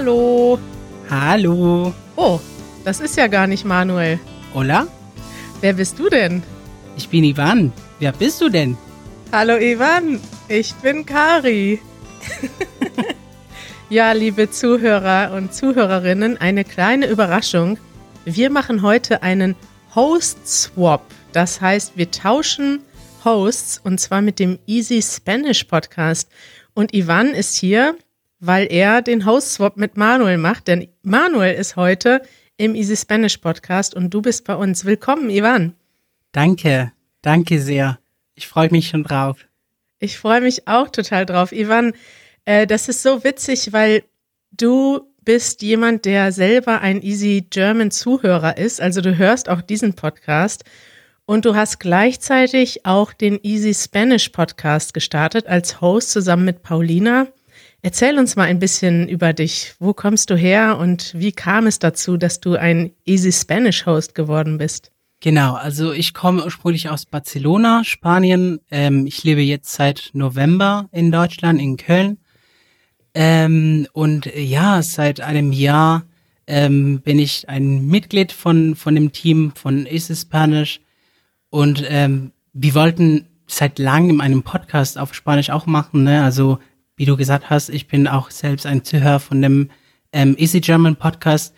Hallo. Hallo. Oh, das ist ja gar nicht Manuel. Hola? Wer bist du denn? Ich bin Ivan. Wer bist du denn? Hallo Ivan, ich bin Kari. ja, liebe Zuhörer und Zuhörerinnen, eine kleine Überraschung. Wir machen heute einen Host Swap. Das heißt, wir tauschen Hosts und zwar mit dem Easy Spanish Podcast. Und Ivan ist hier, weil er den Host Swap mit Manuel macht, denn Manuel ist heute im Easy Spanish Podcast und du bist bei uns. Willkommen, Ivan. Danke, danke sehr. Ich freue mich schon drauf. Ich freue mich auch total drauf. Ivan, äh, das ist so witzig, weil du bist jemand, der selber ein Easy German Zuhörer ist. Also du hörst auch diesen Podcast und du hast gleichzeitig auch den Easy Spanish Podcast gestartet als Host zusammen mit Paulina. Erzähl uns mal ein bisschen über dich. Wo kommst du her und wie kam es dazu, dass du ein Easy Spanish Host geworden bist? Genau, also ich komme ursprünglich aus Barcelona, Spanien. Ähm, ich lebe jetzt seit November in Deutschland, in Köln. Ähm, und ja, seit einem Jahr ähm, bin ich ein Mitglied von, von dem Team von Easy Spanish. Und ähm, wir wollten seit langem einen Podcast auf Spanisch auch machen. Ne? Also wie du gesagt hast, ich bin auch selbst ein Zuhörer von dem ähm, Easy German Podcast.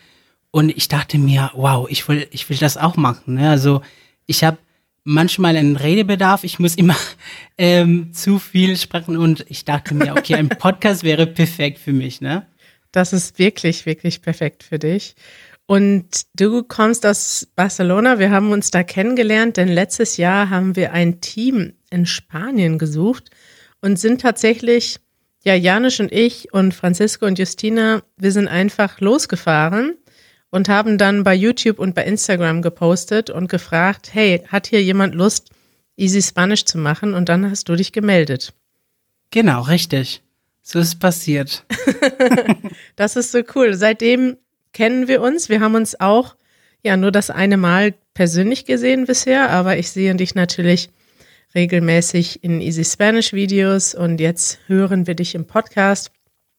Und ich dachte mir, wow, ich will, ich will das auch machen. Ne? Also ich habe manchmal einen Redebedarf, ich muss immer ähm, zu viel sprechen und ich dachte mir, okay, ein Podcast wäre perfekt für mich. Ne? Das ist wirklich, wirklich perfekt für dich. Und du kommst aus Barcelona. Wir haben uns da kennengelernt, denn letztes Jahr haben wir ein Team in Spanien gesucht und sind tatsächlich, ja, Janisch und ich und Francisco und Justina, wir sind einfach losgefahren und haben dann bei YouTube und bei Instagram gepostet und gefragt, hey, hat hier jemand Lust, Easy Spanish zu machen? Und dann hast du dich gemeldet. Genau, richtig. So ist es passiert. das ist so cool. Seitdem kennen wir uns. Wir haben uns auch ja nur das eine Mal persönlich gesehen bisher, aber ich sehe dich natürlich regelmäßig in Easy Spanish Videos und jetzt hören wir dich im Podcast.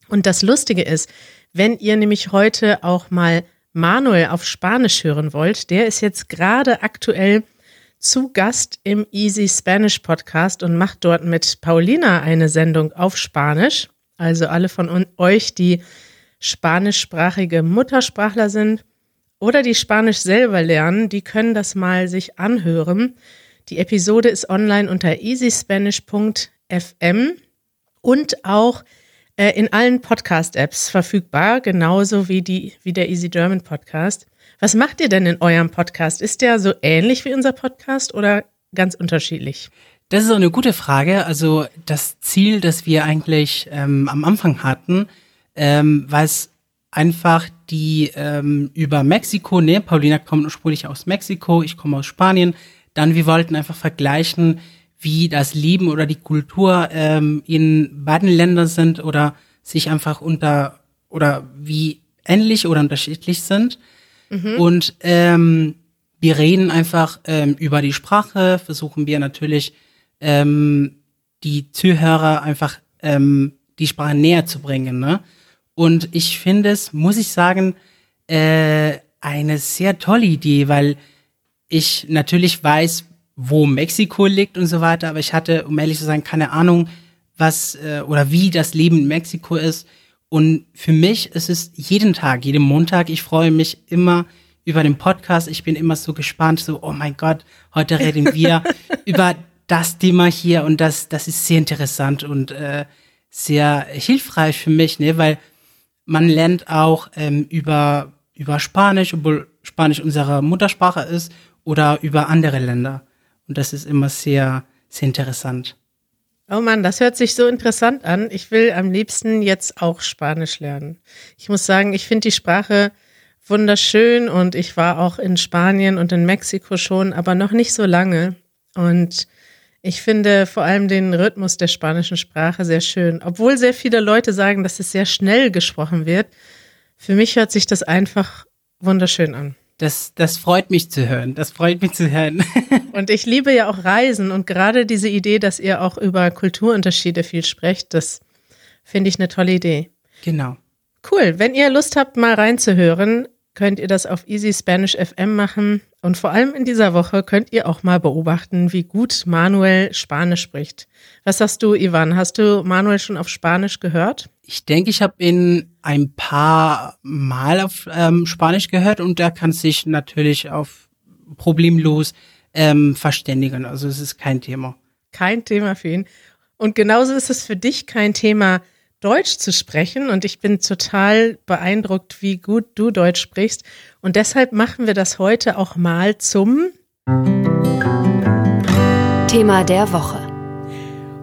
Und das Lustige ist, wenn ihr nämlich heute auch mal Manuel auf Spanisch hören wollt, der ist jetzt gerade aktuell zu Gast im Easy Spanish Podcast und macht dort mit Paulina eine Sendung auf Spanisch. Also alle von euch, die spanischsprachige Muttersprachler sind oder die Spanisch selber lernen, die können das mal sich anhören. Die Episode ist online unter easyspanish.fm und auch äh, in allen Podcast-Apps verfügbar, genauso wie, die, wie der Easy German Podcast. Was macht ihr denn in eurem Podcast? Ist der so ähnlich wie unser Podcast oder ganz unterschiedlich? Das ist eine gute Frage. Also das Ziel, das wir eigentlich ähm, am Anfang hatten, ähm, weil es einfach die ähm, über Mexiko, ne, Paulina kommt ursprünglich aus Mexiko, ich komme aus Spanien, dann wir wollten einfach vergleichen, wie das Leben oder die Kultur ähm, in beiden Ländern sind oder sich einfach unter oder wie ähnlich oder unterschiedlich sind. Mhm. Und ähm, wir reden einfach ähm, über die Sprache, versuchen wir natürlich ähm, die Zuhörer einfach ähm, die Sprache näher zu bringen. Ne? Und ich finde es, muss ich sagen, äh, eine sehr tolle Idee, weil ich natürlich weiß, wo Mexiko liegt und so weiter, aber ich hatte, um ehrlich zu sein, keine Ahnung, was äh, oder wie das Leben in Mexiko ist. Und für mich ist es jeden Tag, jeden Montag, ich freue mich immer über den Podcast. Ich bin immer so gespannt, so, oh mein Gott, heute reden wir über das Thema hier und das, das ist sehr interessant und äh, sehr hilfreich für mich, ne, weil man lernt auch ähm, über, über Spanisch, obwohl Spanisch unsere Muttersprache ist, oder über andere Länder. Und das ist immer sehr, sehr interessant. Oh Mann, das hört sich so interessant an. Ich will am liebsten jetzt auch Spanisch lernen. Ich muss sagen, ich finde die Sprache wunderschön und ich war auch in Spanien und in Mexiko schon, aber noch nicht so lange. Und ich finde vor allem den Rhythmus der spanischen Sprache sehr schön. Obwohl sehr viele Leute sagen, dass es sehr schnell gesprochen wird. Für mich hört sich das einfach wunderschön an. Das, das freut mich zu hören. Das freut mich zu hören. und ich liebe ja auch Reisen und gerade diese Idee, dass ihr auch über Kulturunterschiede viel sprecht, das finde ich eine tolle Idee. Genau. Cool. Wenn ihr Lust habt, mal reinzuhören, könnt ihr das auf Easy Spanish FM machen. Und vor allem in dieser Woche könnt ihr auch mal beobachten, wie gut Manuel Spanisch spricht. Was hast du, Ivan? Hast du Manuel schon auf Spanisch gehört? Ich denke, ich habe ihn ein paar Mal auf ähm, Spanisch gehört und er kann sich natürlich auf problemlos ähm, verständigen. Also es ist kein Thema. Kein Thema für ihn. Und genauso ist es für dich kein Thema, Deutsch zu sprechen. Und ich bin total beeindruckt, wie gut du Deutsch sprichst. Und deshalb machen wir das heute auch mal zum Thema der Woche.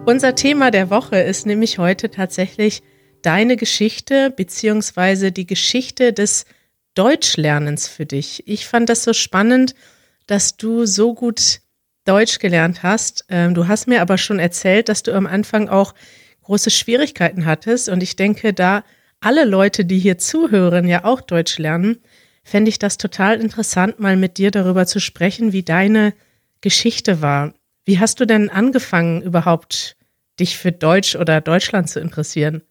Unser Thema der Woche ist nämlich heute tatsächlich deine Geschichte beziehungsweise die Geschichte des Deutschlernens für dich. Ich fand das so spannend, dass du so gut Deutsch gelernt hast. Ähm, du hast mir aber schon erzählt, dass du am Anfang auch große Schwierigkeiten hattest. Und ich denke, da alle Leute, die hier zuhören, ja auch Deutsch lernen, fände ich das total interessant, mal mit dir darüber zu sprechen, wie deine Geschichte war. Wie hast du denn angefangen, überhaupt dich für Deutsch oder Deutschland zu interessieren?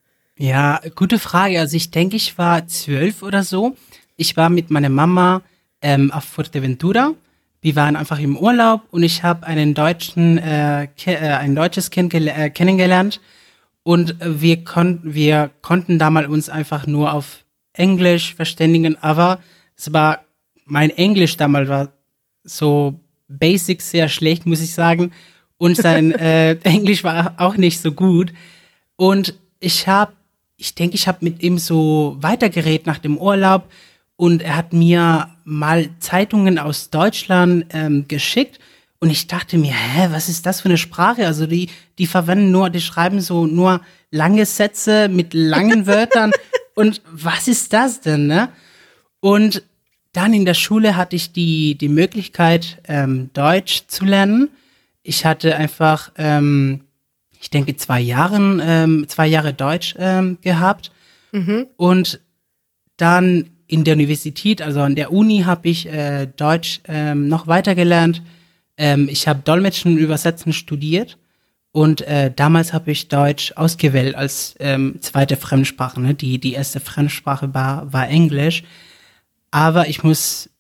Ja, gute Frage. Also ich denke, ich war zwölf oder so. Ich war mit meiner Mama ähm, auf Fuerteventura. Wir waren einfach im Urlaub und ich habe einen deutschen, äh, äh, ein deutsches Kind äh, kennengelernt und wir konnten, wir konnten damals uns einfach nur auf Englisch verständigen, aber es war mein Englisch damals war so basic sehr schlecht, muss ich sagen, und sein äh, Englisch war auch nicht so gut und ich habe ich denke, ich habe mit ihm so weitergeredet nach dem Urlaub und er hat mir mal Zeitungen aus Deutschland ähm, geschickt und ich dachte mir, hä, was ist das für eine Sprache? Also die, die verwenden nur, die schreiben so nur lange Sätze mit langen Wörtern und was ist das denn, ne? Und dann in der Schule hatte ich die, die Möglichkeit, ähm, Deutsch zu lernen. Ich hatte einfach ähm, ich denke, zwei Jahren, ähm, zwei Jahre Deutsch ähm, gehabt. Mhm. Und dann in der Universität, also an der Uni, habe ich äh, Deutsch ähm, noch weiter gelernt. Ähm, ich habe Dolmetschen und Übersetzen studiert. Und äh, damals habe ich Deutsch ausgewählt als ähm, zweite Fremdsprache. Ne? Die, die erste Fremdsprache war, war Englisch. Aber ich muss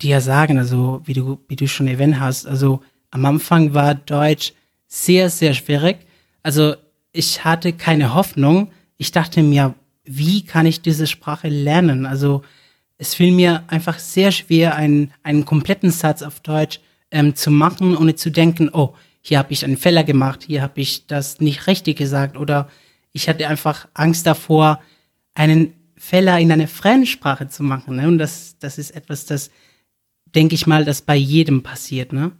dir sagen, also wie du, wie du schon erwähnt hast, also am Anfang war Deutsch sehr, sehr schwierig. Also ich hatte keine Hoffnung. Ich dachte mir, wie kann ich diese Sprache lernen? Also es fiel mir einfach sehr schwer, einen, einen kompletten Satz auf Deutsch ähm, zu machen, ohne zu denken, oh, hier habe ich einen Fehler gemacht, hier habe ich das nicht richtig gesagt oder ich hatte einfach Angst davor, einen Fehler in eine Fremdsprache zu machen. Ne? Und das, das ist etwas, das, denke ich mal, das bei jedem passiert. Ne?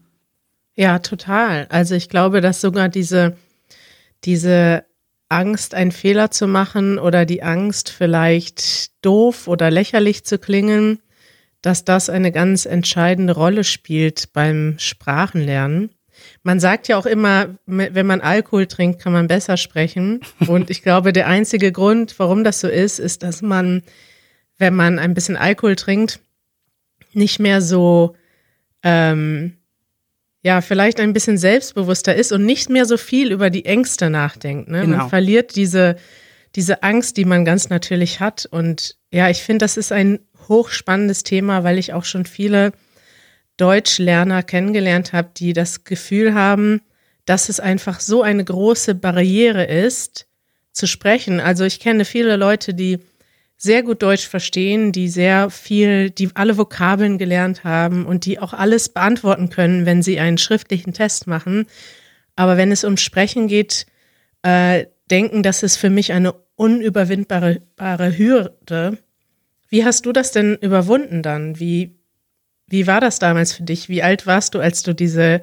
Ja, total. Also ich glaube, dass sogar diese diese Angst, einen Fehler zu machen oder die Angst, vielleicht doof oder lächerlich zu klingen, dass das eine ganz entscheidende Rolle spielt beim Sprachenlernen. Man sagt ja auch immer, wenn man Alkohol trinkt, kann man besser sprechen. Und ich glaube, der einzige Grund, warum das so ist, ist, dass man, wenn man ein bisschen Alkohol trinkt, nicht mehr so ähm, ja, vielleicht ein bisschen selbstbewusster ist und nicht mehr so viel über die Ängste nachdenkt. Ne? Genau. Man verliert diese, diese Angst, die man ganz natürlich hat. Und ja, ich finde, das ist ein hochspannendes Thema, weil ich auch schon viele Deutschlerner kennengelernt habe, die das Gefühl haben, dass es einfach so eine große Barriere ist, zu sprechen. Also ich kenne viele Leute, die sehr gut Deutsch verstehen, die sehr viel, die alle Vokabeln gelernt haben und die auch alles beantworten können, wenn sie einen schriftlichen Test machen. Aber wenn es um Sprechen geht, äh, denken, das ist für mich eine unüberwindbare Hürde. Wie hast du das denn überwunden dann? Wie, wie war das damals für dich? Wie alt warst du, als du diese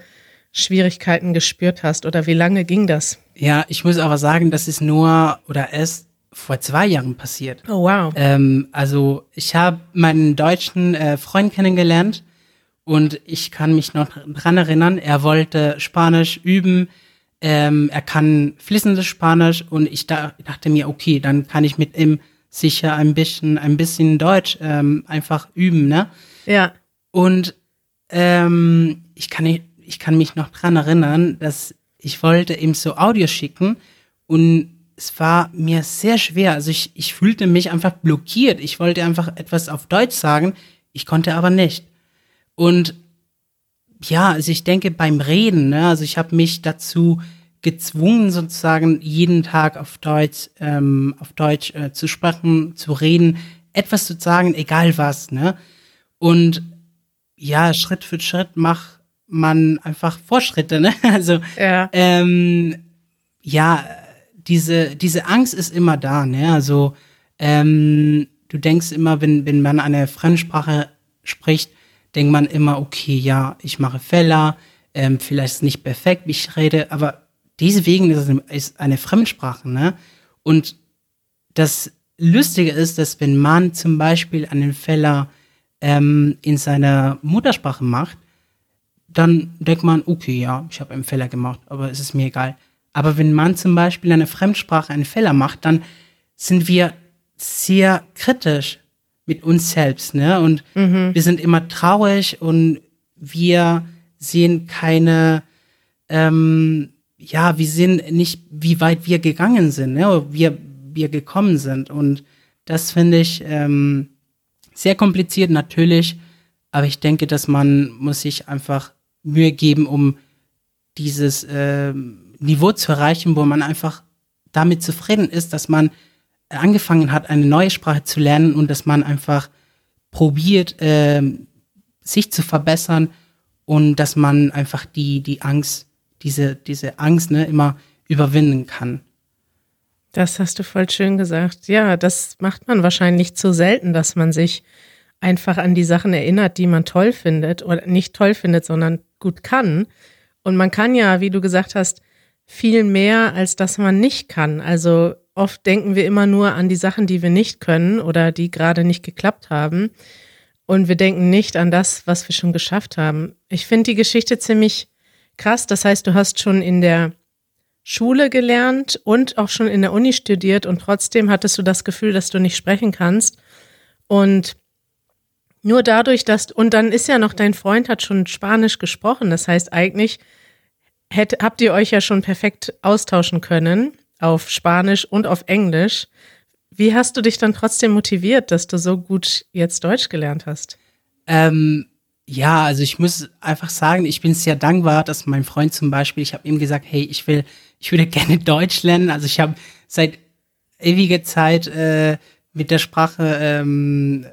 Schwierigkeiten gespürt hast? Oder wie lange ging das? Ja, ich muss aber sagen, das ist nur oder erst vor zwei Jahren passiert. Oh wow. Ähm, also ich habe meinen deutschen äh, Freund kennengelernt und ich kann mich noch dran erinnern, er wollte Spanisch üben. Ähm, er kann fließendes Spanisch und ich da, dachte mir, okay, dann kann ich mit ihm sicher ein bisschen, ein bisschen Deutsch ähm, einfach üben, ne? Ja. Und ähm, ich kann ich kann mich noch dran erinnern, dass ich wollte ihm so Audio schicken und es war mir sehr schwer. Also ich, ich fühlte mich einfach blockiert. Ich wollte einfach etwas auf Deutsch sagen, ich konnte aber nicht. Und ja, also ich denke beim Reden, ne, also ich habe mich dazu gezwungen, sozusagen jeden Tag auf Deutsch, ähm, auf Deutsch äh, zu sprechen, zu reden, etwas zu sagen, egal was, ne? Und ja, Schritt für Schritt macht man einfach Fortschritte, ne? Also ja, ähm, ja diese, diese Angst ist immer da, ne? Also ähm, du denkst immer, wenn, wenn man eine Fremdsprache spricht, denkt man immer, okay, ja, ich mache Fehler, ähm, vielleicht ist nicht perfekt, wie ich rede, aber deswegen ist es eine Fremdsprache, ne? Und das Lustige ist, dass wenn man zum Beispiel einen Fehler ähm, in seiner Muttersprache macht, dann denkt man, okay, ja, ich habe einen Fehler gemacht, aber es ist mir egal. Aber wenn man zum Beispiel eine Fremdsprache einen Fehler macht, dann sind wir sehr kritisch mit uns selbst, ne? Und mhm. wir sind immer traurig und wir sehen keine, ähm, ja, wir sehen nicht, wie weit wir gegangen sind, ne? Wir, wir gekommen sind. Und das finde ich ähm, sehr kompliziert natürlich, aber ich denke, dass man muss sich einfach Mühe geben, um dieses ähm, Niveau zu erreichen, wo man einfach damit zufrieden ist, dass man angefangen hat, eine neue Sprache zu lernen und dass man einfach probiert, äh, sich zu verbessern und dass man einfach die, die Angst, diese, diese Angst ne, immer überwinden kann. Das hast du voll schön gesagt. Ja, das macht man wahrscheinlich zu selten, dass man sich einfach an die Sachen erinnert, die man toll findet oder nicht toll findet, sondern gut kann. Und man kann ja, wie du gesagt hast, viel mehr, als dass man nicht kann. Also oft denken wir immer nur an die Sachen, die wir nicht können oder die gerade nicht geklappt haben. Und wir denken nicht an das, was wir schon geschafft haben. Ich finde die Geschichte ziemlich krass. Das heißt, du hast schon in der Schule gelernt und auch schon in der Uni studiert und trotzdem hattest du das Gefühl, dass du nicht sprechen kannst. Und nur dadurch, dass, und dann ist ja noch, dein Freund hat schon Spanisch gesprochen. Das heißt, eigentlich hätte, habt ihr euch ja schon perfekt austauschen können auf Spanisch und auf Englisch. Wie hast du dich dann trotzdem motiviert, dass du so gut jetzt Deutsch gelernt hast? Ähm, ja, also ich muss einfach sagen, ich bin sehr dankbar, dass mein Freund zum Beispiel, ich habe ihm gesagt, hey, ich will, ich würde gerne Deutsch lernen. Also ich habe seit ewiger Zeit äh, mit der Sprache ähm,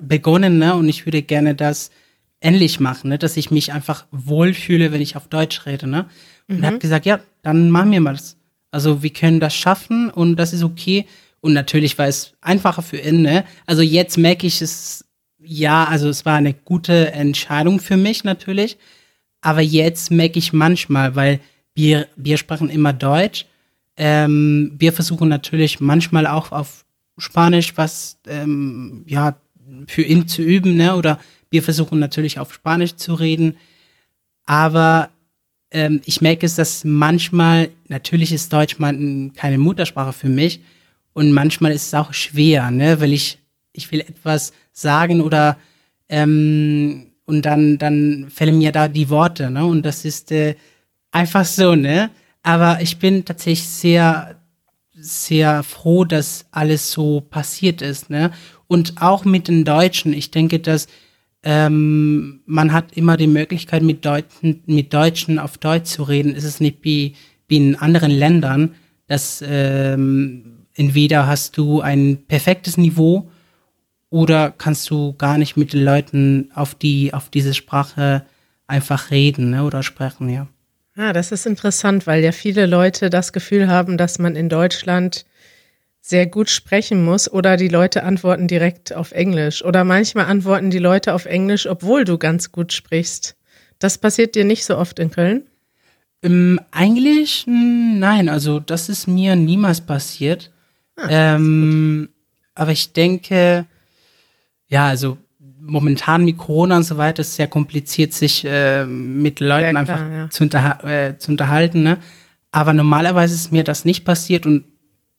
begonnen, ne? Und ich würde gerne das ähnlich machen, ne? dass ich mich einfach wohlfühle, wenn ich auf Deutsch rede. Ne? Und mhm. er hat gesagt, ja, dann machen wir mal das. Also wir können das schaffen und das ist okay. Und natürlich war es einfacher für ihn. Ne? Also jetzt merke ich es, ja, also es war eine gute Entscheidung für mich natürlich. Aber jetzt merke ich manchmal, weil wir, wir sprechen immer Deutsch. Ähm, wir versuchen natürlich manchmal auch auf Spanisch was ähm, ja für ihn zu üben, ne? Oder wir versuchen natürlich auf Spanisch zu reden, aber ähm, ich merke es, dass manchmal, natürlich ist Deutsch keine Muttersprache für mich und manchmal ist es auch schwer, ne, weil ich, ich will etwas sagen oder ähm, und dann, dann fällen mir da die Worte, ne, und das ist äh, einfach so, ne, aber ich bin tatsächlich sehr, sehr froh, dass alles so passiert ist, ne, und auch mit den Deutschen. Ich denke, dass ähm, man hat immer die Möglichkeit, mit Deutschen, mit Deutschen auf Deutsch zu reden. Es ist nicht wie, wie in anderen Ländern, dass ähm, entweder hast du ein perfektes Niveau oder kannst du gar nicht mit den Leuten auf die, auf diese Sprache einfach reden ne, oder sprechen, ja. Ah, das ist interessant, weil ja viele Leute das Gefühl haben, dass man in Deutschland sehr gut sprechen muss oder die Leute antworten direkt auf Englisch oder manchmal antworten die Leute auf Englisch, obwohl du ganz gut sprichst. Das passiert dir nicht so oft in Köln? Ähm, eigentlich nein, also das ist mir niemals passiert. Ah, ähm, aber ich denke, ja, also momentan mit Corona und so weiter ist es sehr kompliziert, sich äh, mit Leuten klar, einfach ja. zu, unterha äh, zu unterhalten. Ne? Aber normalerweise ist mir das nicht passiert und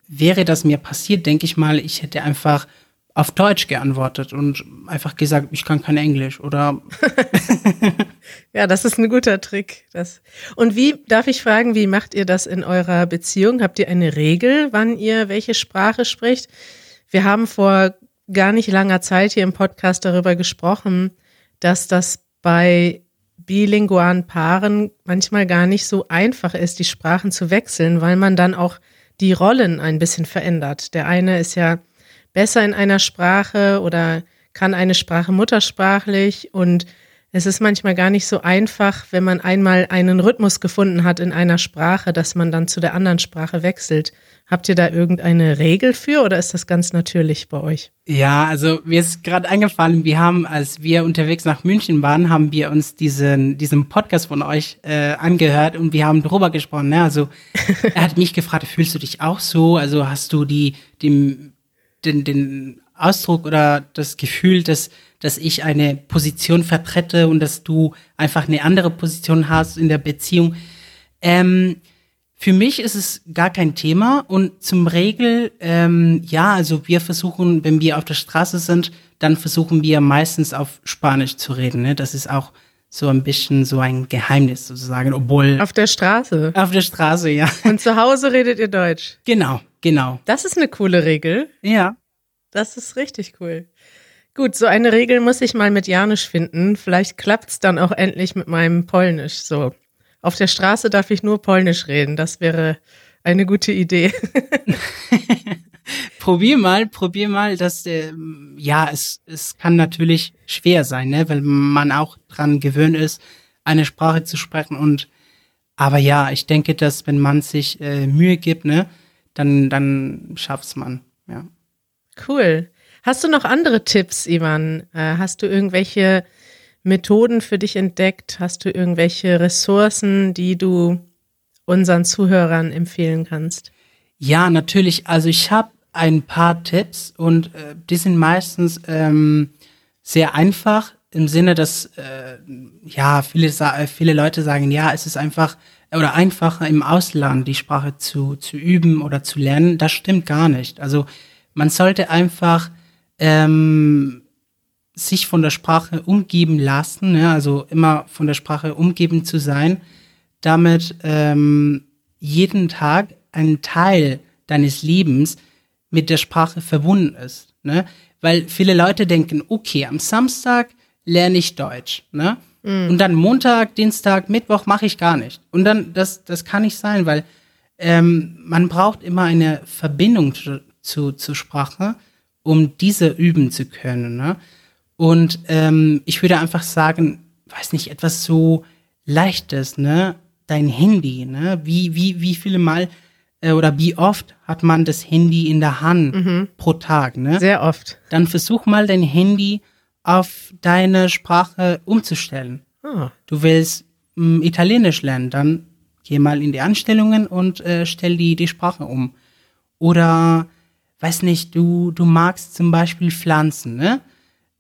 wäre das mir passiert, denke ich mal, ich hätte einfach auf Deutsch geantwortet und einfach gesagt, ich kann kein Englisch oder Ja, das ist ein guter Trick. Das. Und wie, darf ich fragen, wie macht ihr das in eurer Beziehung? Habt ihr eine Regel, wann ihr welche Sprache spricht? Wir haben vor gar nicht langer Zeit hier im Podcast darüber gesprochen, dass das bei bilingualen Paaren manchmal gar nicht so einfach ist, die Sprachen zu wechseln, weil man dann auch die Rollen ein bisschen verändert. Der eine ist ja besser in einer Sprache oder kann eine Sprache muttersprachlich und es ist manchmal gar nicht so einfach, wenn man einmal einen Rhythmus gefunden hat in einer Sprache, dass man dann zu der anderen Sprache wechselt. Habt ihr da irgendeine Regel für oder ist das ganz natürlich bei euch? Ja, also mir ist gerade eingefallen, wir haben, als wir unterwegs nach München waren, haben wir uns diesen, diesen Podcast von euch äh, angehört und wir haben drüber gesprochen. Ne? Also er hat mich gefragt, fühlst du dich auch so? Also hast du die, den, den, den Ausdruck oder das Gefühl, dass, dass ich eine Position vertrete und dass du einfach eine andere Position hast in der Beziehung. Ähm, für mich ist es gar kein Thema und zum Regel, ähm, ja, also wir versuchen, wenn wir auf der Straße sind, dann versuchen wir meistens auf Spanisch zu reden. Ne? Das ist auch so ein bisschen so ein Geheimnis sozusagen, obwohl. Auf der Straße. Auf der Straße, ja. Und zu Hause redet ihr Deutsch. Genau, genau. Das ist eine coole Regel. Ja. Das ist richtig cool. Gut, so eine Regel muss ich mal mit Janisch finden. Vielleicht klappt's dann auch endlich mit meinem Polnisch. So, auf der Straße darf ich nur Polnisch reden. Das wäre eine gute Idee. probier mal, probier mal, dass äh, ja, es es kann natürlich schwer sein, ne, weil man auch dran gewöhnt ist, eine Sprache zu sprechen und aber ja, ich denke, dass wenn man sich äh, Mühe gibt, ne, dann dann schafft's man, ja. Cool. Hast du noch andere Tipps, Ivan? Äh, hast du irgendwelche Methoden für dich entdeckt? Hast du irgendwelche Ressourcen, die du unseren Zuhörern empfehlen kannst? Ja, natürlich. Also ich habe ein paar Tipps und äh, die sind meistens ähm, sehr einfach im Sinne, dass äh, ja viele viele Leute sagen, ja, es ist einfach oder einfacher im Ausland die Sprache zu zu üben oder zu lernen. Das stimmt gar nicht. Also man sollte einfach ähm, sich von der Sprache umgeben lassen, ne? also immer von der Sprache umgeben zu sein, damit ähm, jeden Tag ein Teil deines Lebens mit der Sprache verbunden ist. Ne? Weil viele Leute denken, okay, am Samstag lerne ich Deutsch. Ne? Mhm. Und dann Montag, Dienstag, Mittwoch mache ich gar nicht. Und dann, das, das kann nicht sein, weil ähm, man braucht immer eine Verbindung zu, zu, zur Sprache, um diese üben zu können. Ne? Und ähm, ich würde einfach sagen, weiß nicht, etwas so Leichtes, ne? Dein Handy, ne? Wie, wie, wie viele Mal äh, oder wie oft hat man das Handy in der Hand mhm. pro Tag, ne? Sehr oft. Dann versuch mal dein Handy auf deine Sprache umzustellen. Ah. Du willst m, hm, Italienisch lernen, dann geh mal in die Anstellungen und äh, stell die, die Sprache um. Oder weiß nicht, du, du magst zum Beispiel Pflanzen, ne?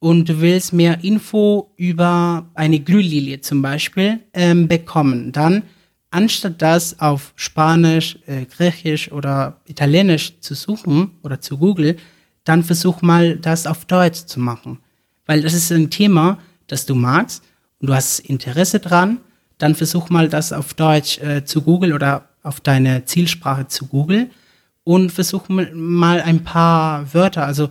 Und du willst mehr Info über eine Glühlilie zum Beispiel ähm, bekommen. Dann, anstatt das auf Spanisch, äh, Griechisch oder Italienisch zu suchen oder zu Google, dann versuch mal das auf Deutsch zu machen. Weil das ist ein Thema, das du magst und du hast Interesse dran, dann versuch mal das auf Deutsch äh, zu Google oder auf deine Zielsprache zu Google und versuch mal ein paar Wörter. Also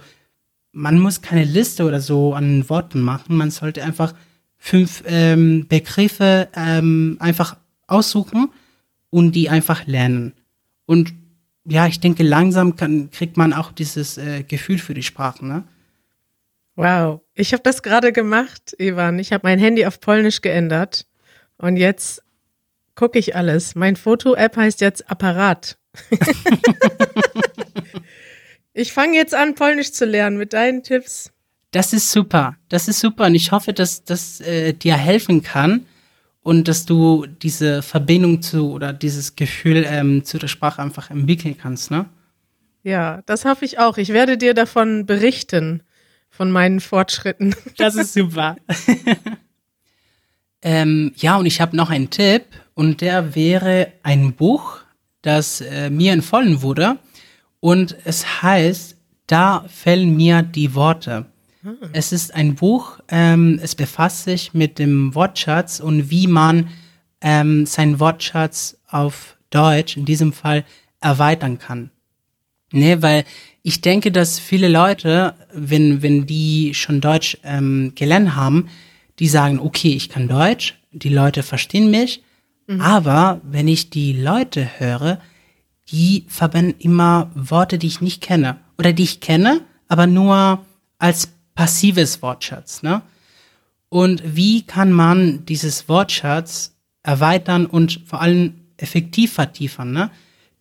man muss keine Liste oder so an Worten machen. Man sollte einfach fünf ähm, Begriffe ähm, einfach aussuchen und die einfach lernen. Und ja, ich denke, langsam kann, kriegt man auch dieses äh, Gefühl für die Sprache. Ne? Wow, ich habe das gerade gemacht, Ivan. Ich habe mein Handy auf Polnisch geändert und jetzt gucke ich alles. Mein Foto-App heißt jetzt Apparat. ich fange jetzt an, Polnisch zu lernen mit deinen Tipps. Das ist super. Das ist super. Und ich hoffe, dass das äh, dir helfen kann und dass du diese Verbindung zu oder dieses Gefühl ähm, zu der Sprache einfach entwickeln kannst, ne? Ja, das hoffe ich auch. Ich werde dir davon berichten, von meinen Fortschritten. Das ist super. ähm, ja, und ich habe noch einen Tipp und der wäre ein Buch das äh, mir empfohlen wurde. Und es heißt da fällen mir die Worte. Es ist ein Buch, ähm, es befasst sich mit dem Wortschatz und wie man ähm, seinen Wortschatz auf Deutsch, in diesem Fall, erweitern kann. Ne, weil ich denke, dass viele Leute, wenn, wenn die schon Deutsch ähm, gelernt haben, die sagen, okay, ich kann Deutsch, die Leute verstehen mich, aber wenn ich die Leute höre, die verwenden immer Worte, die ich nicht kenne oder die ich kenne, aber nur als passives Wortschatz. Ne? Und wie kann man dieses Wortschatz erweitern und vor allem effektiv vertiefern? Ne?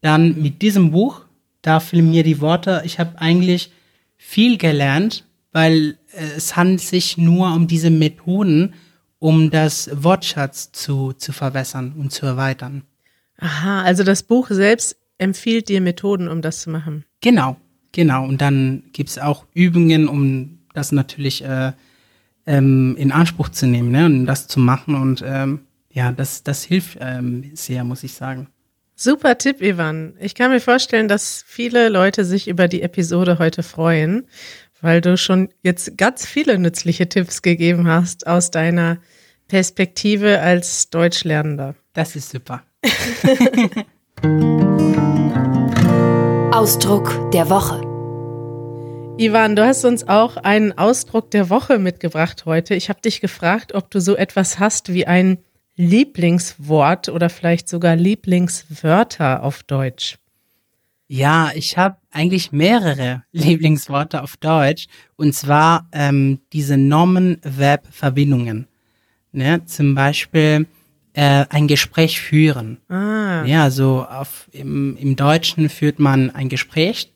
Dann mit diesem Buch, da fehlen mir die Worte. Ich habe eigentlich viel gelernt, weil äh, es handelt sich nur um diese Methoden, um das Wortschatz zu, zu verbessern und zu erweitern. Aha, also das Buch selbst empfiehlt dir Methoden, um das zu machen. Genau, genau. Und dann gibt's auch Übungen, um das natürlich äh, ähm, in Anspruch zu nehmen ne? und das zu machen. Und ähm, ja, das, das hilft ähm, sehr, muss ich sagen. Super Tipp, Ivan. Ich kann mir vorstellen, dass viele Leute sich über die Episode heute freuen, weil du schon jetzt ganz viele nützliche Tipps gegeben hast aus deiner Perspektive als Deutschlernender. Das ist super. Ausdruck der Woche. Ivan, du hast uns auch einen Ausdruck der Woche mitgebracht heute. Ich habe dich gefragt, ob du so etwas hast wie ein Lieblingswort oder vielleicht sogar Lieblingswörter auf Deutsch. Ja, ich habe eigentlich mehrere Lieblingsworte auf Deutsch und zwar ähm, diese Nomen-Verb-Verbindungen. Ne? Zum Beispiel äh, ein Gespräch führen. Ah, Ja, so auf, im, im Deutschen führt man ein Gespräch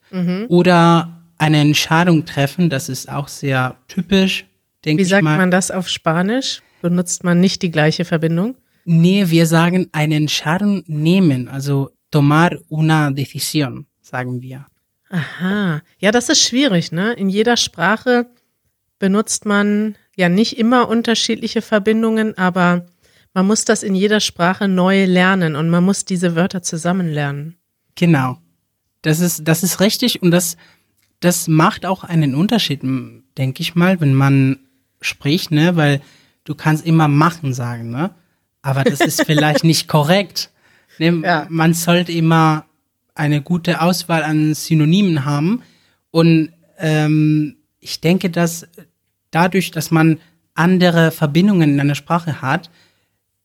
oder eine Entscheidung treffen. Das ist auch sehr typisch, denke wie ich sagt mal. man das auf Spanisch? Benutzt man nicht die gleiche Verbindung? Nee, wir sagen eine Entscheidung nehmen, also tomar una decisión, sagen wir. Aha. Ja, das ist schwierig, ne? In jeder Sprache benutzt man ja nicht immer unterschiedliche Verbindungen, aber man muss das in jeder Sprache neu lernen und man muss diese Wörter zusammen lernen. Genau. Das ist, das ist richtig und das, das macht auch einen Unterschied, denke ich mal, wenn man spricht, ne, weil du kannst immer machen sagen, ne, aber das ist vielleicht nicht korrekt. Ne? Ja. Man sollte immer eine gute Auswahl an Synonymen haben und ähm, ich denke, dass dadurch, dass man andere Verbindungen in einer Sprache hat,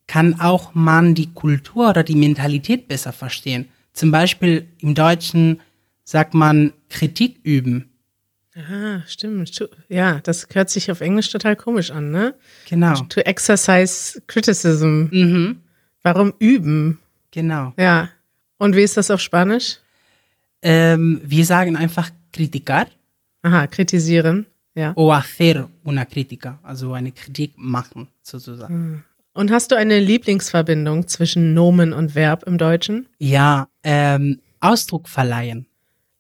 kann auch man die Kultur oder die Mentalität besser verstehen. Zum Beispiel im Deutschen sagt man Kritik üben. Ah, stimmt. Ja, das hört sich auf Englisch total komisch an, ne? Genau. To exercise criticism. Mhm. Warum üben? Genau. Ja. Und wie ist das auf Spanisch? Ähm, wir sagen einfach criticar Aha, kritisieren. Ja. o hacer una crítica, also eine Kritik machen, sozusagen. Und hast du eine Lieblingsverbindung zwischen Nomen und Verb im Deutschen? Ja, ähm, Ausdruck verleihen.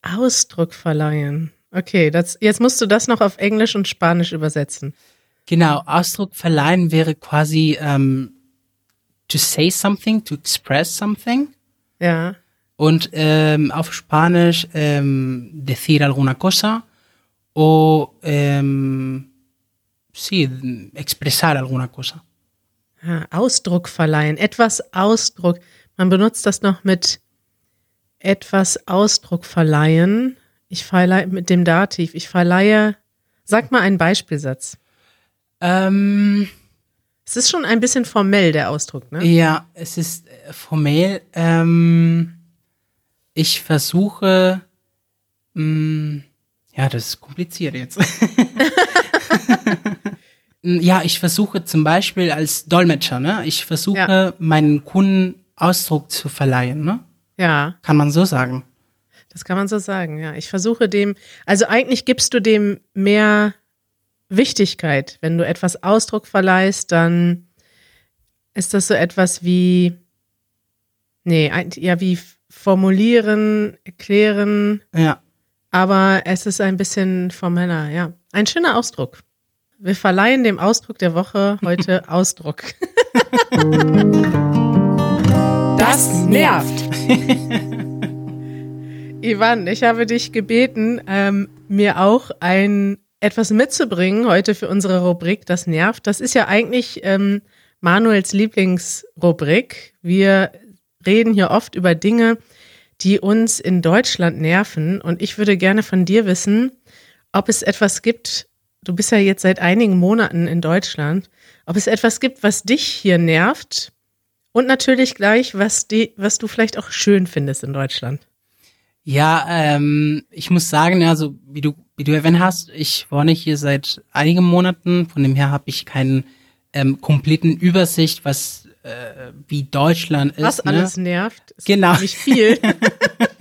Ausdruck verleihen. Okay, das, jetzt musst du das noch auf Englisch und Spanisch übersetzen. Genau, Ausdruck verleihen wäre quasi ähm, to say something, to express something. Ja. Und ähm, auf Spanisch ähm, decir alguna cosa o ähm, sí, expresar alguna cosa. Ah, Ausdruck verleihen. Etwas Ausdruck. Man benutzt das noch mit etwas Ausdruck verleihen. Ich verleihe mit dem Dativ. Ich verleihe. Sag mal einen Beispielsatz. Ähm, Es ist schon ein bisschen formell, der Ausdruck, ne? ja, es ist äh, formell. Ähm, ich versuche, mh, ja, das ist kompliziert jetzt. ja, ich versuche zum Beispiel als Dolmetscher, ne? Ich versuche Ja. meinen Kunden Ausdruck zu verleihen, ne? Ja, Kann man so sagen. das kann man so sagen, ja. Ich versuche dem, also eigentlich gibst du dem mehr Wichtigkeit. Wenn du etwas Ausdruck verleihst, dann ist das so etwas wie, nee, ja, wie formulieren, erklären, Ja. aber es ist ein bisschen formeller, ja. Ein schöner Ausdruck. Wir verleihen dem Ausdruck der Woche heute Ausdruck. Das nervt. Ivan, ich habe dich gebeten, ähm, mir auch ein etwas mitzubringen heute für unsere Rubrik Das nervt. Das ist ja eigentlich ähm, Manuels Lieblingsrubrik. Wir reden hier oft über Dinge, die uns in Deutschland nerven. Und ich würde gerne von dir wissen, ob es etwas gibt, du bist ja jetzt seit einigen Monaten in Deutschland, ob es etwas gibt, was dich hier nervt und natürlich gleich, was, die, was du vielleicht auch schön findest in Deutschland. Ja, ähm, ich muss sagen, also wie du, wie du erwähnt hast, ich wohne hier seit einigen Monaten, von dem her habe ich keinen ähm, kompletten Übersicht, was äh, wie Deutschland ist. Was ne? alles nervt. Ist genau. Nicht viel.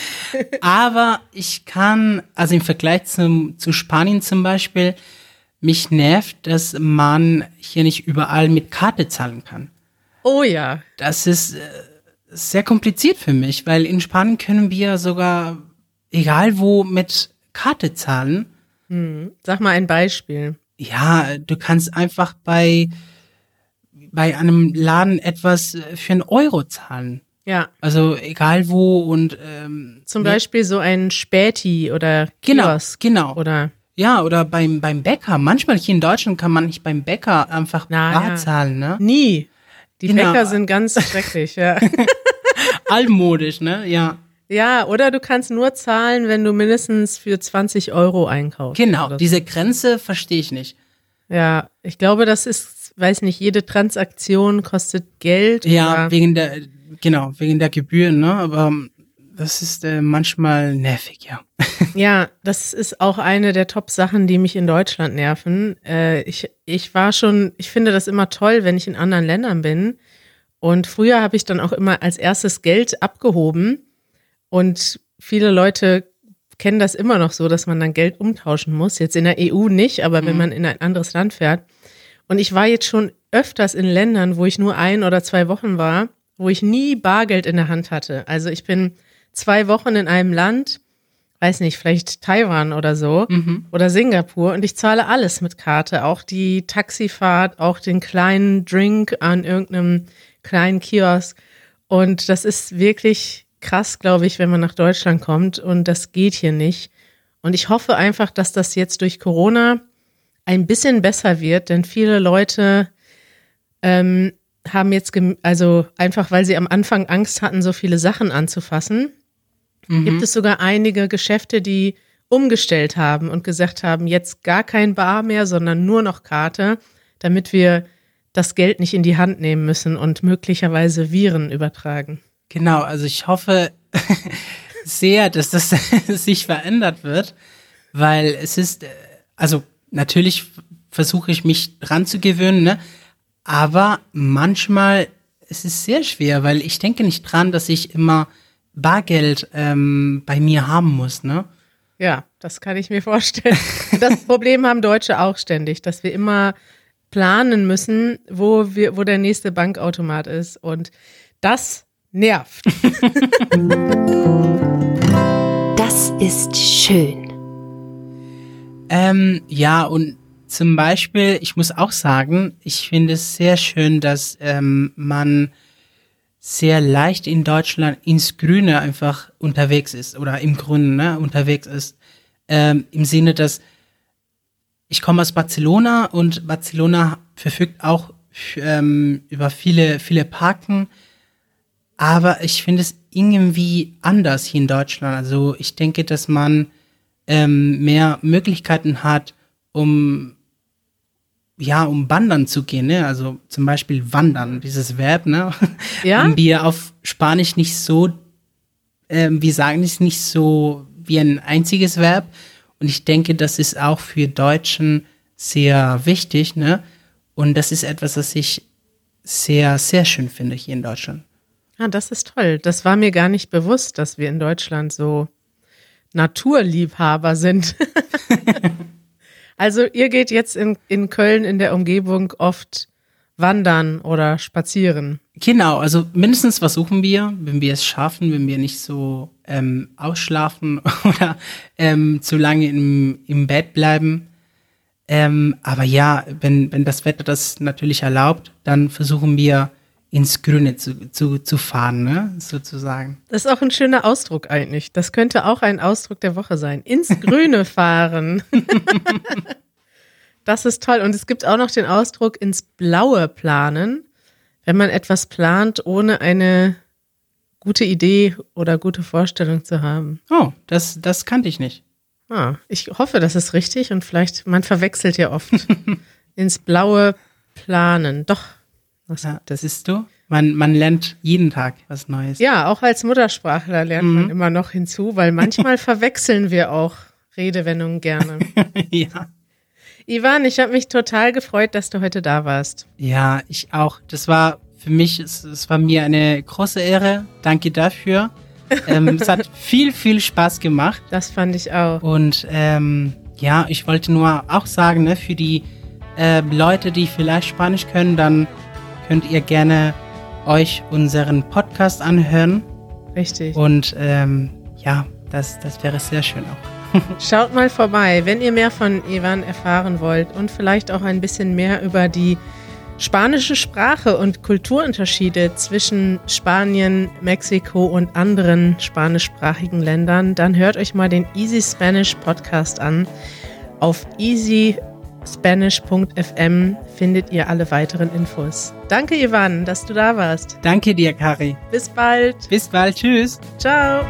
Aber ich kann, also im Vergleich zum, zu Spanien zum Beispiel, mich nervt, dass man hier nicht überall mit Karte zahlen kann. Oh ja. Das ist äh, sehr kompliziert für mich, weil in Spanien können wir sogar egal wo mit Karte zahlen. Hm. Sag mal ein Beispiel. Ja, du kannst einfach bei bei einem Laden etwas äh, für einen Euro zahlen. Ja. Also egal wo und ähm, Zum Beispiel so ein Späti oder Genau, Kiosk genau. oder Ja, oder beim, beim Bäcker. Manchmal hier in Deutschland kann man nicht beim Bäcker einfach Na, bar ja. zahlen, ne? nie. Die Genau. Bäcker sind ganz schrecklich, ja. Altmodisch, ne? Ja. Ja, oder du kannst nur zahlen, wenn du mindestens für 20 Euro einkaufst. Genau, so. diese Grenze verstehe ich nicht. Ja, ich glaube, das ist, weiß nicht, jede Transaktion kostet Geld. Ja, wegen der, genau, wegen der Gebühren, ne? Aber ähm, das ist äh, manchmal nervig, ja. Ja, das ist auch eine der Top-Sachen, die mich in Deutschland nerven. Äh, ich, ich war schon, ich finde das immer toll, wenn ich in anderen Ländern bin. Und früher habe ich dann auch immer als erstes Geld abgehoben. Und viele Leute kennen das immer noch so, dass man dann Geld umtauschen muss. Jetzt in der EU nicht, aber wenn man in ein anderes Land fährt. Und ich war jetzt schon öfters in Ländern, wo ich nur ein oder zwei Wochen war, wo ich nie Bargeld in der Hand hatte. Also ich bin zwei Wochen in einem Land, weiß nicht, vielleicht Taiwan oder so oder Singapur und ich zahle alles mit Karte, auch die Taxifahrt, auch den kleinen Drink an irgendeinem kleinen Kiosk. Und das ist wirklich krass, glaube ich, wenn man nach Deutschland kommt und das geht hier nicht. Und ich hoffe einfach, dass das jetzt durch Corona ein bisschen besser wird, denn viele Leute ähm, haben jetzt, also einfach weil sie am Anfang Angst hatten, so viele Sachen anzufassen, gibt es sogar einige Geschäfte, die umgestellt haben und gesagt haben, jetzt gar kein Bar mehr, sondern nur noch Karte, damit wir das Geld nicht in die Hand nehmen müssen und möglicherweise Viren übertragen. Genau, also ich hoffe sehr, dass das sich verändert wird, weil es ist, äh, also natürlich versuche ich mich dran zu gewöhnen, ne? Aber manchmal es ist sehr schwer, weil ich denke nicht dran, dass ich immer Bargeld ähm, bei mir haben muss, ne? Ja, das kann ich mir vorstellen. Das Problem haben Deutsche auch ständig, dass wir immer planen müssen, wo wir, wo der nächste Bankautomat ist. Und das nervt. Das ist schön. Ähm, ja, und zum Beispiel, ich muss auch sagen, ich finde es sehr schön, dass ähm, man sehr leicht in Deutschland ins Grüne einfach unterwegs ist oder im Grünen ne, unterwegs ist. Ähm, Im Sinne, dass ich komme aus Barcelona und Barcelona verfügt auch ähm, über viele, viele Parken. Aber ich finde es irgendwie anders hier in Deutschland. Also ich denke, dass man ähm, mehr Möglichkeiten hat, um ja, um wandern zu gehen, ne? Also zum Beispiel wandern, dieses Verb, ne? Ja? Haben wir auf Spanisch nicht so, ähm, wir sagen es nicht so wie ein einziges Verb. Und ich denke, das ist auch für Deutschen sehr wichtig, ne? Und das ist etwas, das ich sehr, sehr schön finde hier in Deutschland. Ja, das ist toll. Das war mir gar nicht bewusst, dass wir in Deutschland so Naturliebhaber sind. also ihr geht jetzt in, in Köln in der Umgebung oft wandern oder spazieren. Genau, also mindestens versuchen wir, wenn wir es schaffen, wenn wir nicht so ähm, ausschlafen oder ähm, zu lange im, im Bett bleiben. Ähm, aber ja, wenn, wenn das Wetter das natürlich erlaubt, dann versuchen wir ins Grüne zu, zu, zu fahren, ne? sozusagen. Das ist auch ein schöner Ausdruck eigentlich. Das könnte auch ein Ausdruck der Woche sein. Ins Grüne fahren. das ist toll. Und es gibt auch noch den Ausdruck ins Blaue planen, wenn man etwas plant, ohne eine gute Idee oder gute Vorstellung zu haben. Oh, das, das kannte ich nicht. Ah, ich hoffe, das ist richtig und vielleicht, man verwechselt ja oft ins Blaue planen. Doch, was ja, das ist du. Man, man lernt jeden Tag was Neues. Ja, auch als Muttersprachler lernt mhm. man immer noch hinzu, weil manchmal verwechseln wir auch Redewendungen gerne. ja. Ivan, ich habe mich total gefreut, dass du heute da warst. Ja, ich auch. Das war für mich, es, es war mir eine große Ehre. Danke dafür. ähm, es hat viel, viel Spaß gemacht. Das fand ich auch. Und ähm, ja, ich wollte nur auch sagen, ne, für die äh, Leute, die vielleicht Spanisch können, dann könnt ihr gerne euch unseren Podcast anhören. Richtig. Und ähm, ja, das, das wäre sehr schön auch. Schaut mal vorbei, wenn ihr mehr von Ivan erfahren wollt und vielleicht auch ein bisschen mehr über die spanische Sprache und Kulturunterschiede zwischen Spanien, Mexiko und anderen spanischsprachigen Ländern, dann hört euch mal den Easy Spanish Podcast an auf easy spanish.fm findet ihr alle weiteren Infos. Danke, Ivan, dass du da warst. Danke dir, Kari. Bis bald. Bis bald. Tschüss. Ciao.